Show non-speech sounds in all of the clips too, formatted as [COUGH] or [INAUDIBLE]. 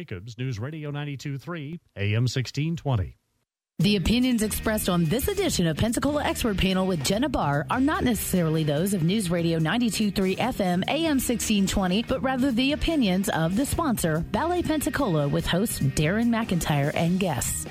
Jacobs News Radio 923 AM 1620. The opinions expressed on this edition of Pensacola Expert Panel with Jenna Barr are not necessarily those of News Radio 923 FM AM 1620, but rather the opinions of the sponsor, Ballet Pensacola, with host Darren McIntyre and guests.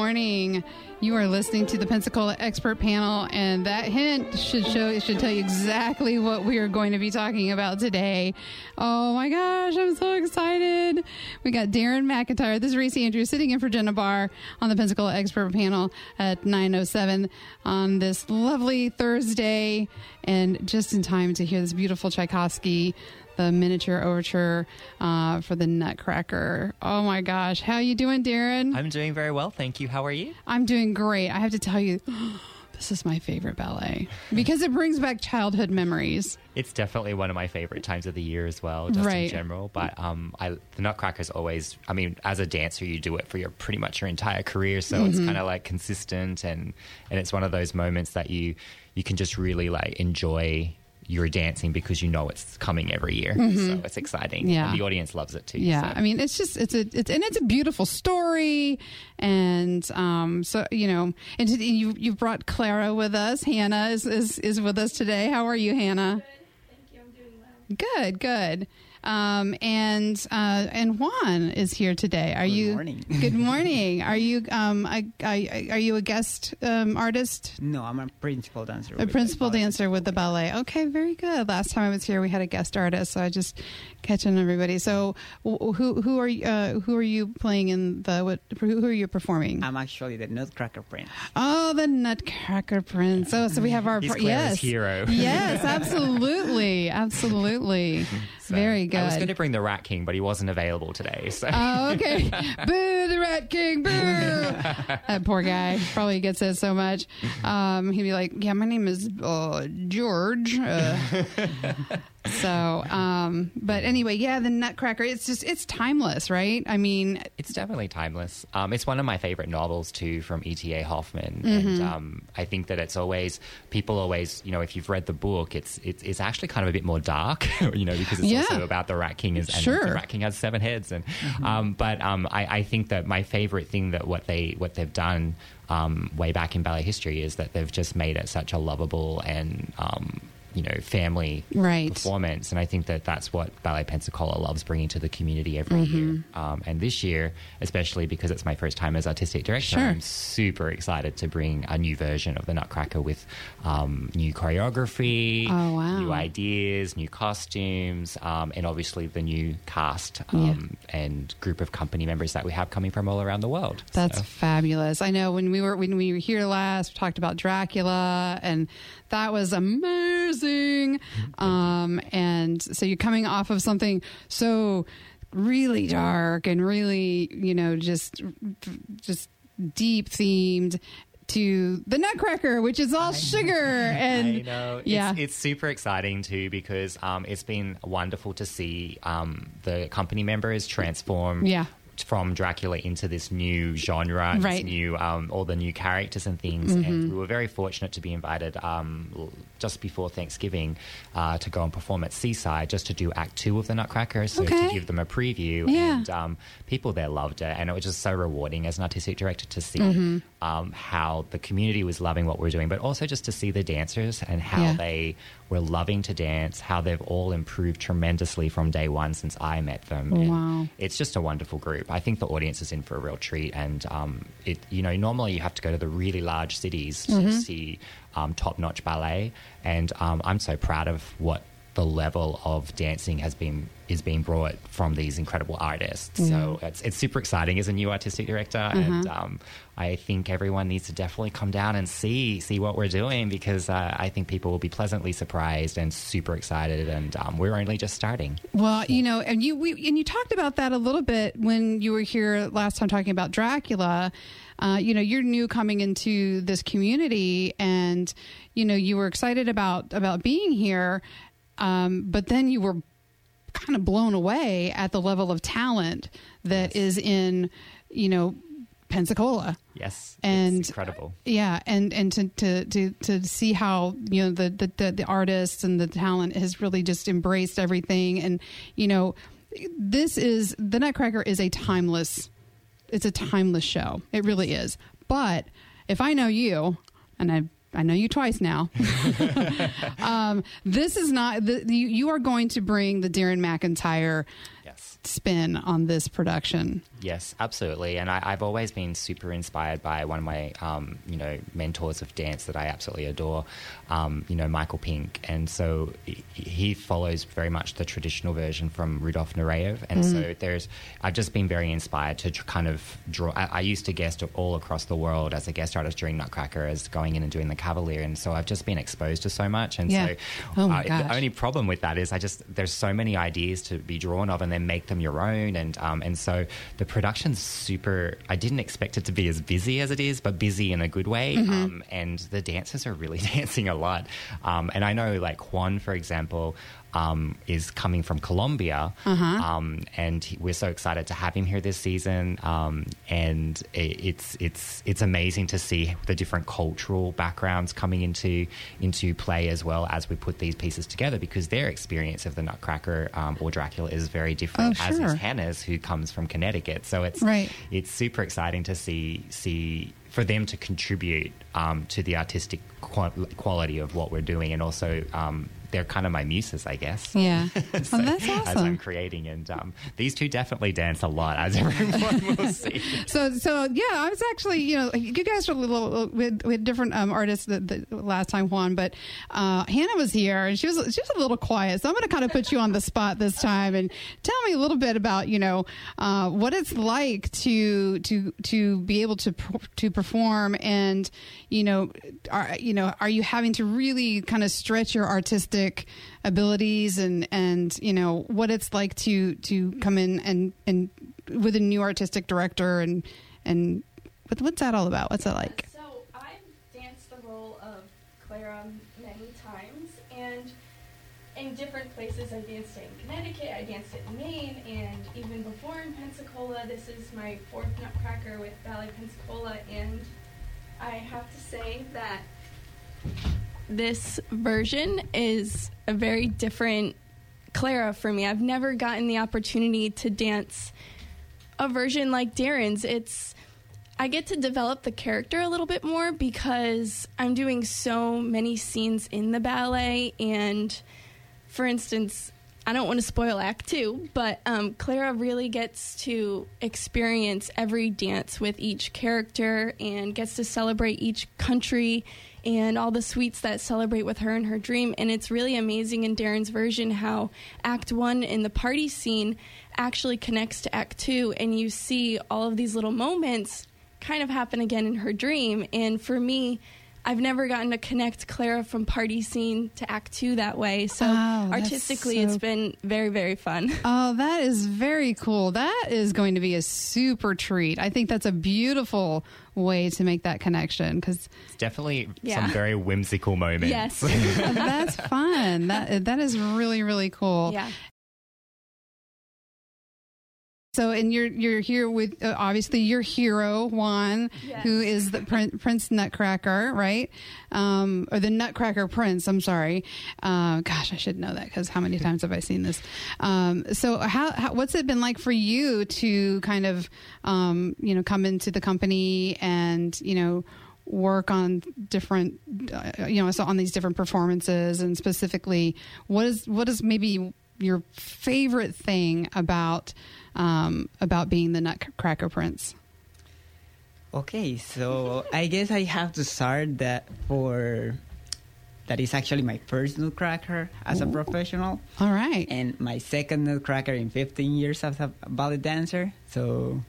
Morning. You are listening to the Pensacola Expert Panel, and that hint should show should tell you exactly what we are going to be talking about today. Oh my gosh, I'm so excited! We got Darren McIntyre. This is Reese Andrews sitting in for Jenna Barr on the Pensacola Expert Panel at 9:07 on this lovely Thursday, and just in time to hear this beautiful Tchaikovsky the miniature overture uh, for the Nutcracker. Oh my gosh, how are you doing, Darren? I'm doing very well, thank you. How are you? I'm doing great. I have to tell you, [GASPS] this is my favorite ballet because it brings back childhood memories. It's definitely one of my favorite times of the year as well, just Right. in general. But um, I, the Nutcracker's always. I mean, as a dancer, you do it for your pretty much your entire career, so it's kind of like consistent, and and it's one of those moments that you you can just really like enjoy your dancing because you know it's coming every year, so it's exciting. Yeah. and the audience loves it too. Yeah, so. I mean, it's just it's a it's and it's a beautiful story, and um, so you know, and to, you you brought Clara with us. Hannah is is is with us today. How are you, Hannah? thank you i'm doing well Good, good. Um, and uh, and Juan is here today. Are you? morning. [LAUGHS] Good morning. [LAUGHS] Are you um I, I, are you a guest um, artist? No, I'm a principal dancer. A with the principal dancer with the ballet. Okay, very good. Last time I was here, we had a guest artist, so I just catching everybody. So, wh- who who are you, uh, who are you playing in the what? Who are you performing? I'm actually the Nutcracker Prince. oh, the Nutcracker Prince. Oh, so we have our He's par- Clara's yes, hero. yes, [LAUGHS] absolutely, absoly So very good. I was going to bring the Rat King, but he wasn't available today. So Oh, okay. [LAUGHS] boo, the Rat King, boo. that poor guy probably gets it so much. Um, he'd be like, yeah, my name is uh, George. Uh, [LAUGHS] so, um, but anyway, yeah, the Nutcracker, it's just, it's timeless, right? I mean, It's definitely timeless. Um, it's one of my favorite novels too from E.T.A. Hoffmann, Mm-hmm. and um, I think that it's always people always you know if you've read the book, it's it's, it's actually kind of a bit more dark, [LAUGHS] you know, because it's Yeah. also about the Rat King, is, and Sure. the Rat King has seven heads, and um, but um, I, I think that my favorite thing that what they what they've done um, way back in ballet history is that they've just made it such a lovable and um, you know family Right. performance, and I think that that's what Ballet Pensacola loves bringing to the community every Mm-hmm. year. Um, and this year, especially because it's my first time as artistic director, Sure. I'm super excited to bring a new version of the Nutcracker with um, new choreography, Oh, wow. new ideas, new costumes, um, and obviously the new cast um, and group of company members that we have coming from all around the world. That's So- fabulous. I know when we were when we were here last, we talked about Dracula, and that was amazing. Um, and so you're coming off of something so really dark and really, you know, just just deep themed to the Nutcracker, which is all sugar and I know. [LAUGHS] yeah. It's, it's super exciting too because um, it's been wonderful to see um, the company members transform. Yeah. From Dracula into this new genre, this Right. new um, all the new characters and things, and we were very fortunate to be invited um, just before Thanksgiving uh, to go and perform at Seaside, just to do Act Two of the Nutcracker, so Okay. to give them a preview. Yeah. And um, people there loved it, and it was just so rewarding as an artistic director to see um, how the community was loving what we're doing, but also just to see the dancers and how Yeah. they were loving to dance, how they've all improved tremendously from day one since I met them. And Wow. It's just a wonderful group. I think the audience is in for a real treat. And, um, it, you know, normally you have to go to the really large cities to Mm-hmm. see um, top notch ballet. And um, I'm so proud of what the level of dancing has been is being brought from these incredible artists. So it's it's super exciting as a new artistic director, and Uh-huh. um, I think everyone needs to definitely come down and see see what we're doing because uh, I think people will be pleasantly surprised and super excited, and um, we're only just starting. Well, you know, and you we, and you talked about that a little bit when you were here last time talking about Dracula. Uh, you know, you're new coming into this community, and you know you were excited about about being here, um, but then you were kind of blown away at the level of talent that is in, you know, Pensacola. Yes, And- it's incredible. Yeah, and and to to to, to see how you know the, the the the artists and the talent has really just embraced everything, and you know, this is the Nutcracker is a timeless, it's a timeless show. It really is. But if I know you, and I I know you twice now, [LAUGHS] um, this is not the, you. You are going to bring the Darren McIntyre Spin on this production. Yes, absolutely. And I, I've always been super inspired by one of my, um, you know, mentors of dance that I absolutely adore, um, you know, Michael Pink. And so he, follows very much the traditional version from Rudolf Nureyev. And so there's, I've just been very inspired to tr- kind of draw. I, I used to guest all across the world as a guest artist during Nutcracker, as going in and doing the Cavalier. And so I've just been exposed to so much. And Yeah. so Oh my uh, gosh. the only problem with that is I just there's so many ideas to be drawn of and then make them your own. And um, and so the production's super I didn't expect it to be as busy as it is but busy in a good way. Mm-hmm. um, and the dancers are really [LAUGHS] dancing a lot. Um, and I know like Juan for example um, is coming from Colombia Uh-huh. um, and he- we're so excited to have him here this season um, and it, it's it's it's amazing to see the different cultural backgrounds coming into into play as well as we put these pieces together because their experience of the Nutcracker um, or Dracula is very different Oh, as is Hannah's who comes from Connecticut so it's Right. it's super exciting to see see for them to contribute um, to the artistic qua- quality of what we're doing and also um, they're kind of my muses I guess Yeah. [LAUGHS] So, oh, that's as I'm creating, and um, these two definitely dance a lot, as [LAUGHS] everyone will see. So, so yeah, I was actually, you know, you guys were a little with with different um, artists the, the last time, Juan, but uh, Hannah was here and she was she was a little quiet. So I'm going to kind of put you on the spot this time and tell me a little bit about, you know, uh, what it's like to to to be able to to perform and, you know, are you know, are you having to really kind of stretch your artistic abilities and and you know what it's like to to come in and and with a new artistic director and and what, what's that all about? What's that like? So I've danced the role of Clara many times, and in different places. I danced it in Connecticut, I danced it in Maine, and even before in Pensacola. This is my fourth Nutcracker with Ballet Pensacola, and I have to say that this version is a very different Clara for me. I've never gotten the opportunity to dance a version like Darren's. It's I get to develop the character a little bit more because I'm doing so many scenes in the ballet. And for instance, I don't want to spoil Act Two, but um, Clara really gets to experience every dance with each character and gets to celebrate each country and all the sweets that celebrate with her in her dream. And it's really amazing in Darren's version how Act One in the party scene actually connects to Act Two, and you see all of these little moments kind of happen again in her dream. And for me, I've never gotten to connect Clara from party scene to Act Two that way. So Oh, artistically, so- it's been very, very fun. [LAUGHS] Oh, that is very cool. That is going to be a super treat. I think that's a beautiful way to make that connection because It's definitely Yeah. some very whimsical moments. Yes. [LAUGHS] that's fun. That that is really really cool. yeah. So, and you're you're here with uh, obviously your hero Juan, Yes. who is the prin- Prince Nutcracker, right? Um, or the Nutcracker Prince. I'm sorry. Uh, gosh, I should know that because how many [LAUGHS] times have I seen this? Um, so, how, how what's it been like for you to kind of um, you know come into the company and you know work on different uh, you know so on these different performances and specifically what is what is maybe your favorite thing about um, about being the Nutcracker Prince? Okay, so I guess I have to start that for that is actually my first Nutcracker as a professional, All right. and my second Nutcracker in 15 years as a ballet dancer. So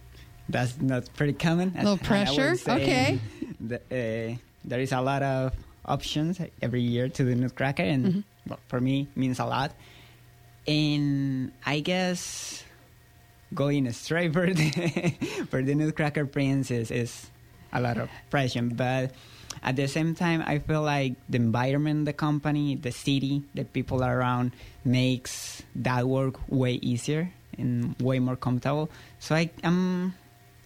that's not pretty common. Little Hannah was pressure, okay. the, uh, there is a lot of options every year to the Nutcracker, and Mm-hmm. well, for me means a lot. And I guess going straight for the [LAUGHS] for the Nutcracker Prince is, a lot of pressure, but at the same time, I feel like the environment, the company, the city, the people around makes that work way easier and way more comfortable. So I, I'm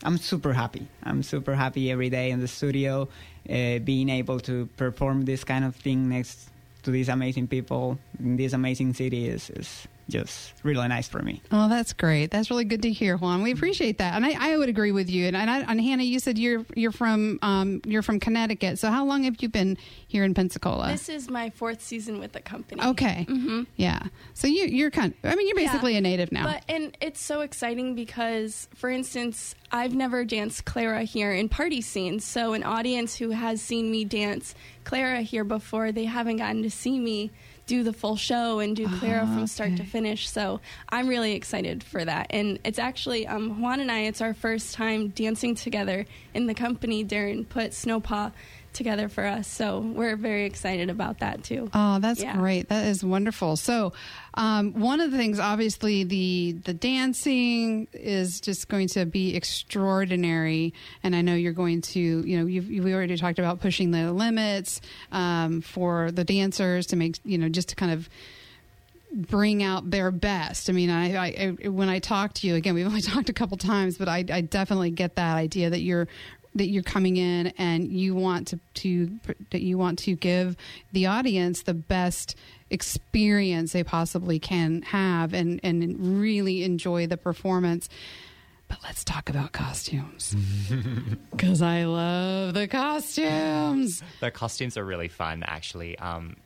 I'm super happy. I'm super happy every day in the studio, uh, being able to perform this kind of thing next to these amazing people in this amazing city is, is just really nice for me. Oh, that's great. That's really good to hear, Juan. We appreciate that, and I, I would agree with you. And, and, I, and Hannah, you said you're you're from um, you're from Connecticut. So how long have you been here in Pensacola? This is my fourth season with the company. okay, hmm yeah. So you you're kind. I mean, you're basically Yeah. a native now. But and it's so exciting because, for instance, I've never danced Clara here in party scenes. So an audience who has seen me dance Clara here before, they haven't gotten to see me do the full show and do Clara from start to finish. So I'm really excited for that. And it's actually um, Juan and I. It's our first time dancing together in the company. Darren put Snowpaw together for us, so we're very excited about that too. Oh, that's Yeah. great. That is wonderful. So, um, one of the things, obviously, the the dancing is just going to be extraordinary, and I know you're going to, you know, you've, we already talked about pushing the limits um, for the dancers to make, you know, just to kind of bring out their best. I mean, I, I, when I talk to you again, we've only [LAUGHS] talked a couple times, but I, I definitely get that idea that you're that you're coming in and you want to, to that you want to give the audience the best experience they possibly can have and and really enjoy the performance. But let's talk about costumes [LAUGHS] because I love the costumes. The costumes are really fun, actually. Um,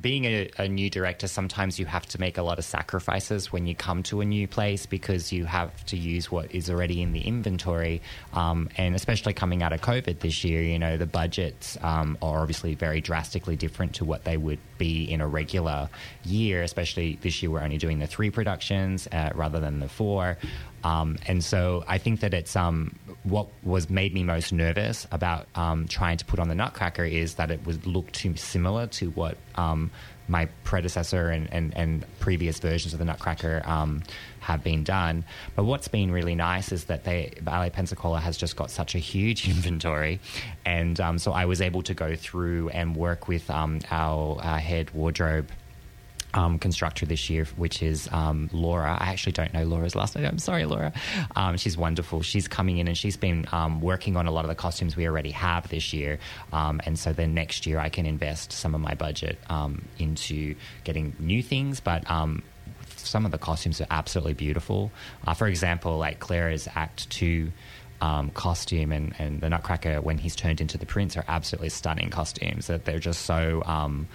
being a, a new director, sometimes you have to make a lot of sacrifices when you come to a new place because you have to use what is already in the inventory. Um, and especially coming out of COVID this year, you know, the budgets um, are obviously very drastically different to what they would be in a regular year, especially this year we're only doing the three productions uh, rather than the four. Um, and so I think that it's um, what was made me most nervous about um, trying to put on the Nutcracker is that it would look too similar to what um, my predecessor and, and, and previous versions of the Nutcracker um, have been done. But what's been really nice is that they Ballet Pensacola has just got such a huge [LAUGHS] inventory, and um, so I was able to go through and work with um, our, our head wardrobe um, constructor this year, which is um, Laura. I actually don't know Laura's last name. I'm sorry, Laura. Um, she's wonderful. She's coming in and she's been um, working on a lot of the costumes we already have this year. Um, and so then next year I can invest some of my budget um, into getting new things, but. Some of the costumes are absolutely beautiful. Uh, for example, like Clara's Act Two um, costume and, and the Nutcracker when he's turned into the prince are absolutely stunning costumes. That they're just so um,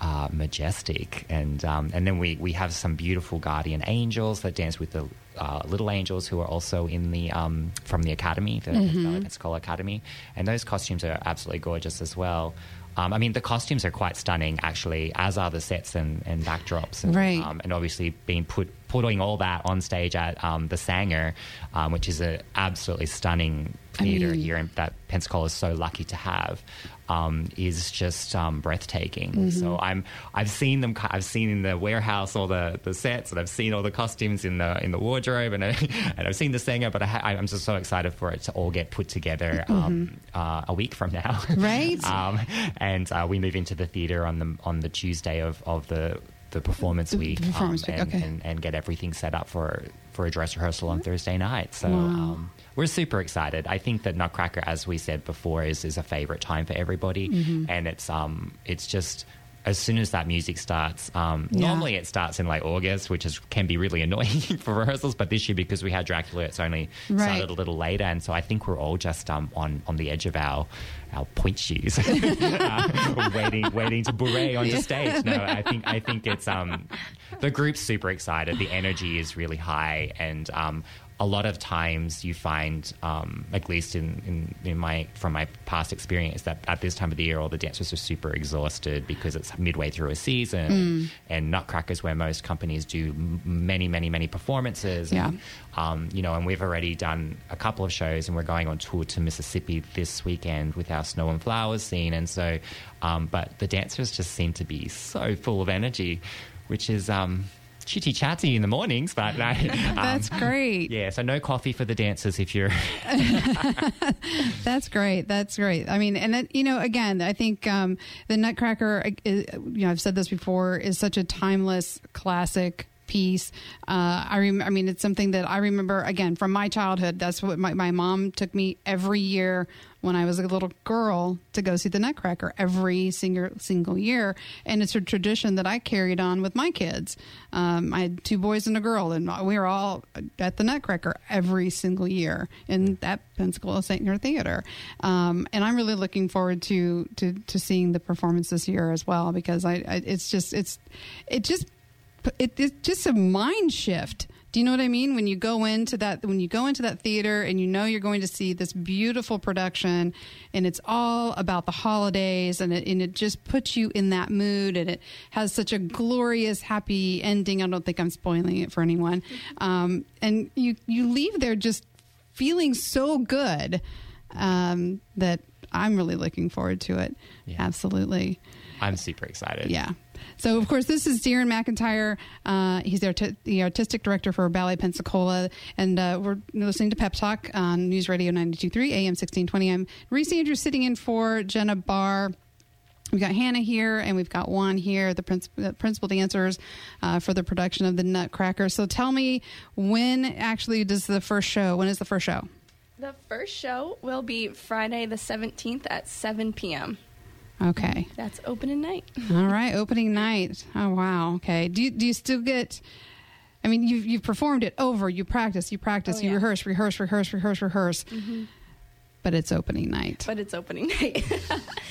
uh, majestic, and um, and then we we have some beautiful guardian angels that dance with the uh, little angels who are also in the um, from the academy, the Ballet Pensacola Academy, and those costumes are absolutely gorgeous as well. Um, I mean, the costumes are quite stunning, actually, as are the sets and, and backdrops. And, Right. Um, and obviously, being put putting all that on stage at um, the Saenger, um, which is an absolutely stunning theater mean- here in, that Pensacola is so lucky to have, um, is just um, breathtaking. Mm-hmm. So I'm I've seen them. I've seen in the warehouse all the, the sets, and I've seen all the costumes in the in the wardrobe, and I, [LAUGHS] and I've seen the Saenger. But I, ha- I'm just so excited for it to all get put together um, uh, a week from now. [LAUGHS] Right. um, and uh, we move into the theater on the on the Tuesday of, of the the performance week, the performance um, week, and, okay. and, and get everything set up for for a dress rehearsal on Thursday night. So Wow. We're super excited. I think that Nutcracker, as we said before, is is a favorite time for everybody, Mm-hmm. and it's um it's just. As soon as that music starts, um, Yeah. normally it starts in like August, which is can be really [LAUGHS] annoying for rehearsals. But this year, because we had Dracula, it's only Right. started a little later, and so I think we're all just um, on on the edge of our our pointe shoes, [LAUGHS] uh, waiting waiting to bourrée onto stage. No, I think I think it's um, the group's super excited. The energy is really high, and um, a lot of times you find, um, at least in, in, in my from my past experience, that at this time of the year, all the dancers are super exhausted because it's midway through a season, and Nutcrackers, where most companies do many, many, many performances. And, um, you know, and we've already done a couple of shows, and we're going on tour to Mississippi this weekend with our Snow and Flowers scene, and so, um, but the dancers just seem to be so full of energy, which is. Um, Chitty chatty in the mornings, but uh, [LAUGHS] um, That's great. yeah, so no coffee for the dancers if you're. [LAUGHS] That's great. That's great. I mean, and that, you know, again, I think um, the Nutcracker, uh, is, you know, I've said this before, is such a timeless classic piece. Uh, I rem- I mean, it's something that I remember again from my childhood. That's what my, my mom took me every year when I was a little girl to go see the Nutcracker every single single year, and it's a tradition that I carried on with my kids. Um, I had two boys and a girl, and we were all at the Nutcracker every single year in that Pensacola St. Clair Theater. Um, and I'm really looking forward to, to to seeing the performance this year as well because I, I it's just it's it just it, it's just a mind shift. Do you know what I mean? When you go into that, when you go into that theater and you know you're going to see this beautiful production, and it's all about the holidays, and it and it just puts you in that mood, and it has such a glorious, happy ending. I don't think I'm spoiling it for anyone. Um, and you you leave there just feeling so good um, that I'm really looking forward to it. Yeah. Absolutely. I'm super excited. Yeah. So, of course, this is Darren McIntyre. Uh, he's the, arti- the artistic director for Ballet Pensacola. And uh, we're listening to Pep Talk on News Radio 923 AM 1620. I'm Reese Andrews sitting in for Jenna Barr. We've got Hannah here, and we've got Juan here, the, the principal dancers uh, for the production of the Nutcracker. So, tell me, when actually does the first show? When is the first show? The first show will be Friday the 17th at 7 p.m. Okay. That's opening night. [LAUGHS] All right, opening night. Oh wow. Okay. Do you, do you still get? I mean, you've you've performed it over. You practice. You practice. Oh, you yeah. Mm-hmm. rehearse. Rehearse. Rehearse. Rehearse. Rehearse. But it's opening night. but it's opening [LAUGHS] night.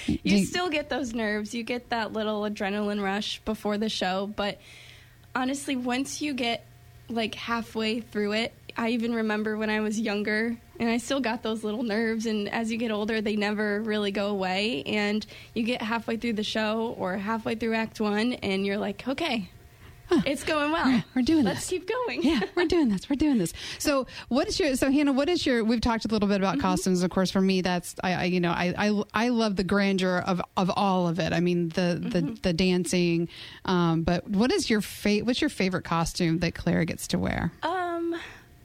You you- still get those nerves. You get that little adrenaline rush before the show, but honestly, once you get like halfway through it, I even remember when I was younger and I still got those little nerves and as you get older they never really go away and you get halfway through the show or halfway through act 1 and you're like, "Okay, it's going well. We're doing this. Let's keep going." yeah, we're doing this. We're doing this. So, what is your? So, Hannah, what is your? We've talked a little bit Mm-hmm. about costumes. Of course, for me, that's I, I you know, I, I I love the grandeur of of all of it. I mean, the the Mm-hmm. the dancing. Um, but what is your fa- What's your favorite costume that Claire gets to wear? Um,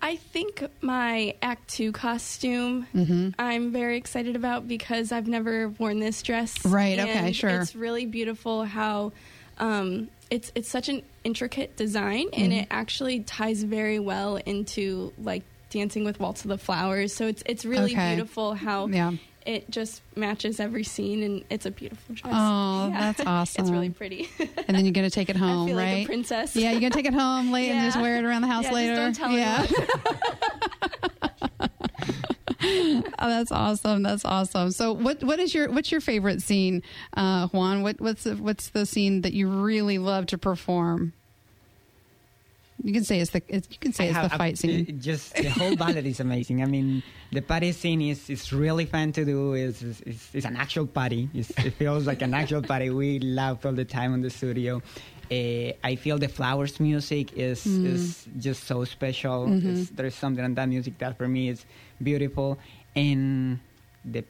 I think my Act Two costume Mm-hmm. I'm very excited about because I've never worn this dress. Right, okay, sure. It's really beautiful how um, it's it's such an intricate design and Mm-hmm. it actually ties very well into like Dancing with Waltz of the Flowers. So it's it's really Okay. beautiful how Yeah. It just matches every scene and it's a beautiful dress. Oh, that's awesome. [LAUGHS] it's really pretty. and then you're gonna take it [LAUGHS] home, feel like a right? princess. Yeah, you're gonna take it home late and just wear it around the house Yeah, later. don't tell yeah. [LAUGHS] oh, that's awesome. That's awesome. So, what what is your what's your favorite scene, uh, Juan? What what's the, what's the scene that you really love to perform? You can say it's the it's, you can say I it's have- the fight scene. just the whole [LAUGHS] ballet is amazing. I mean, the party scene is, is really fun to do. It's, it's, it's an actual party. It's, it feels like an actual party. We laugh all the time in the studio. Uh, I feel the flowers music is Mm. is just so special. Mm-hmm. There's something on that music that for me is beautiful. And the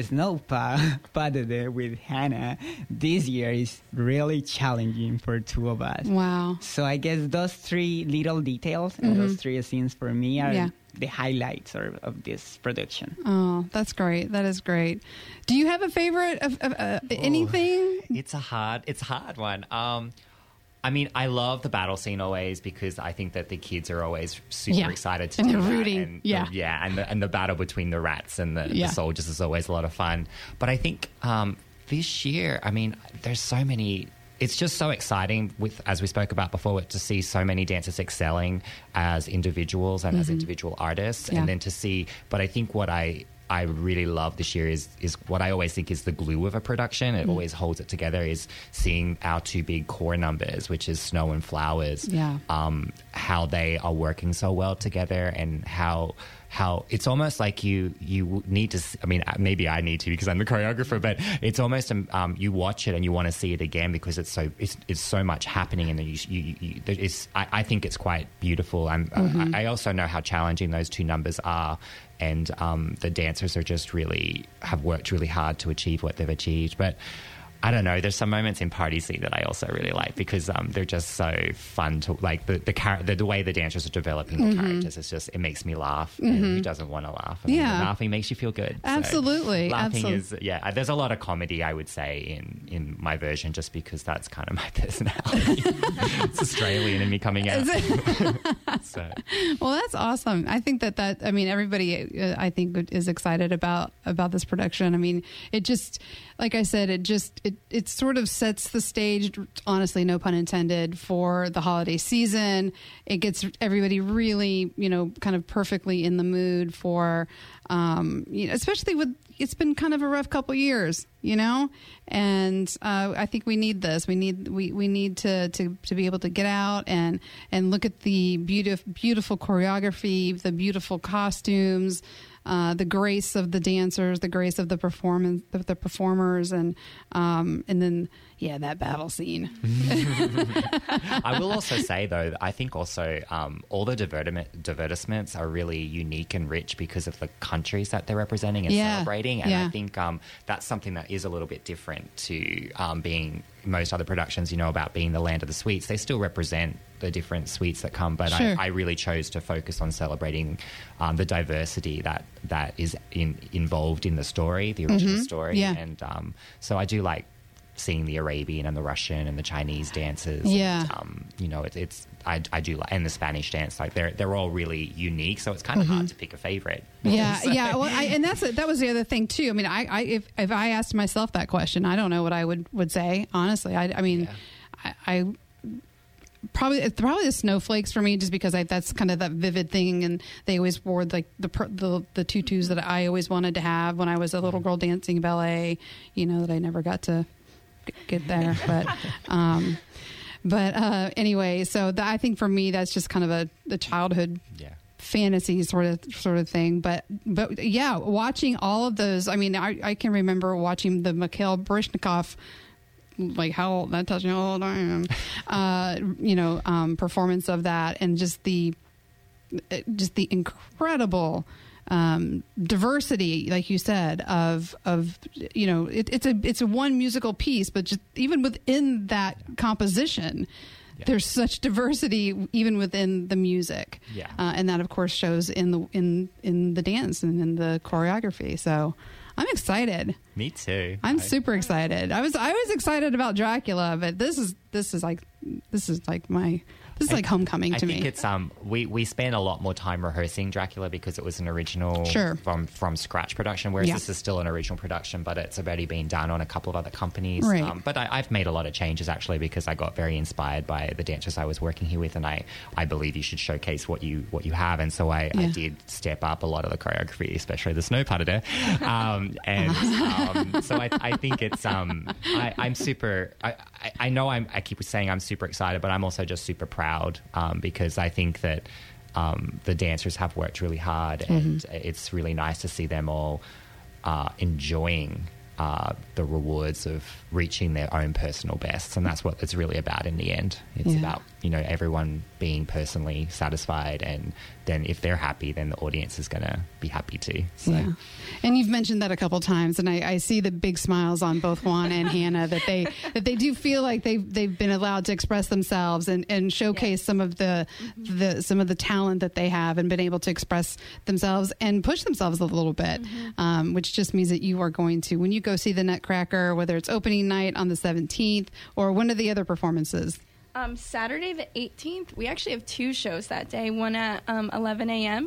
snow pa- [LAUGHS] party there with Hannah this year is really challenging for two of us. Wow. So I guess those three little details and those three scenes for me are Mm-hmm. Yeah. the highlights of, of this production. Oh, that's great. That is great. Do you have a favorite of, of uh, anything? It's a hard, it's a hard one. Um, I mean, I love the battle scene always because I think that the kids are always super Yeah. excited to And do they're rooting. And, Yeah. yeah, and the, and the battle between the rats and the, Yeah. the soldiers is always a lot of fun. But I think um, this year, I mean, there's so many. It's just so exciting with, as we spoke about before, to see so many dancers excelling as individuals and as individual artists, Mm-hmm. Yeah. and then to see. But I think what I I really love this year is is what I always think is the glue of a production. Mm. It always holds it together. Is seeing our two big core numbers, which is Snow and Flowers. Yeah. Um, how they are working so well together, and how how it's almost like you you need to. I mean, uh, maybe I need to because I'm the choreographer, but it's almost um, um, you watch it and you want to see it again because it's so it's, it's so much happening, and you, you, you it's I, I think it's quite beautiful. I'm, Mm-hmm. I, I also know how challenging those two numbers are, and um, the dancers are just really have worked really hard to achieve what they've achieved, but. I don't know. There's some moments in Party Scene that I also really like because um, they're just so fun to like the the, char- the the way the dancers are developing the characters. It's just it makes me laugh. And who doesn't want to laugh? I mean, Yeah. laughing makes you feel good. So Absolutely. laughing Absol- is yeah. There's a lot of comedy I would say in in my version just because that's kind of my [LAUGHS] personality. it's Australian in me coming out. [LAUGHS] so Well, that's awesome. I think that that I mean everybody uh, I think is excited about about this production. I mean, it just like I said, it just it it sort of sets the stage. Honestly, no pun intended for the holiday season. It gets everybody really you know kind of perfectly in the mood for um, you know, especially with it's been kind of a rough couple years, you know, and uh, I think we need this. We need we, we need to, to to be able to get out and and look at the beautiful beautiful choreography, the beautiful costumes, uh, the grace of the dancers, the grace of the performance, the, the performers, and um, and then yeah, that battle scene. [LAUGHS] I will also say though, I think also um, all the divertiment, divertissements are really unique and rich because of the countries that they're representing and Yeah. celebrating. And Yeah. I think um, that's something that is a little bit different to um, being most other productions. You know about being the land of the sweets. They still represent the different sweets that come, but Sure. I, I really chose to focus on celebrating um, the diversity that that is in, involved in the story, the original story. Mm-hmm. Yeah. And um, so I do like seeing the Arabian and the Russian and the Chinese dances. Yeah. And, um, you know, it, it's I, I do like and the Spanish dance. Like they're they're all really unique. So it's kind of hard to pick a favorite. Mm-hmm. Yeah, [LAUGHS] yeah. Well, I, and that's that was the other thing too. I mean, I, I if if I asked myself that question, I don't know what I would would say. Honestly, I, I mean, I, I probably it's probably the snowflakes for me, just because I, that's kind of that vivid thing, and they always wore like the the the tutus that I always wanted to have when I was a little girl dancing ballet. You know that I never got to get there, but. um but uh, anyway, so that, I think for me that's just kind of a, a childhood Yeah. fantasy sort of sort of thing. But but yeah, watching all of those. I mean, I, I can remember watching the Mikhail Baryshnikov. Like how old that tells you how old I am, uh, you know, um, performance of that, and just the, just the incredible um, diversity, like you said, of of you know, it, it's a it's a one musical piece, but just even within that composition, there's such diversity even within the music. Yeah. uh, and that of course shows in the in in the dance and in the choreography. So I'm excited. Me too. I'm I- super excited. I was I was excited about Dracula, but this is this is like this is like my this is like homecoming I to think me. it's um we we spent a lot more time rehearsing Dracula because it was an original Sure. from from scratch production, whereas Yeah. this is still an original production, but it's already been done on a couple of other companies. Right. Um, but I, I've made a lot of changes actually because I got very inspired by the dancers I was working here with, and I I believe you should showcase what you what you have, and so I, I did step up a lot of the choreography, especially the snow part of it. Um, [LAUGHS] and um, so I, I think it's um I, I'm super I, I, I know I'm I keep saying I'm super excited, but I'm also just super proud um, because I think that um, the dancers have worked really hard, and it's really nice to see them all uh, enjoying. Uh, the rewards of reaching their own personal bests, and that's what it's really about in the end. It's Yeah. about you know everyone being personally satisfied, and then if they're happy, then the audience is going to be happy too. So. Yeah. And you've mentioned that a couple times, and I, I see the big smiles on both Juan and Hannah that they [LAUGHS] that they do feel like they've they've been allowed to express themselves and, and showcase some of the the some of the talent that they have and been able to express themselves and push themselves a little bit, um, which just means that you are going to when you go see the Nutcracker, whether it's opening night on the seventeenth or one of the other performances Um, Saturday the 18th, we actually have two shows that day. One at um, 11 a.m.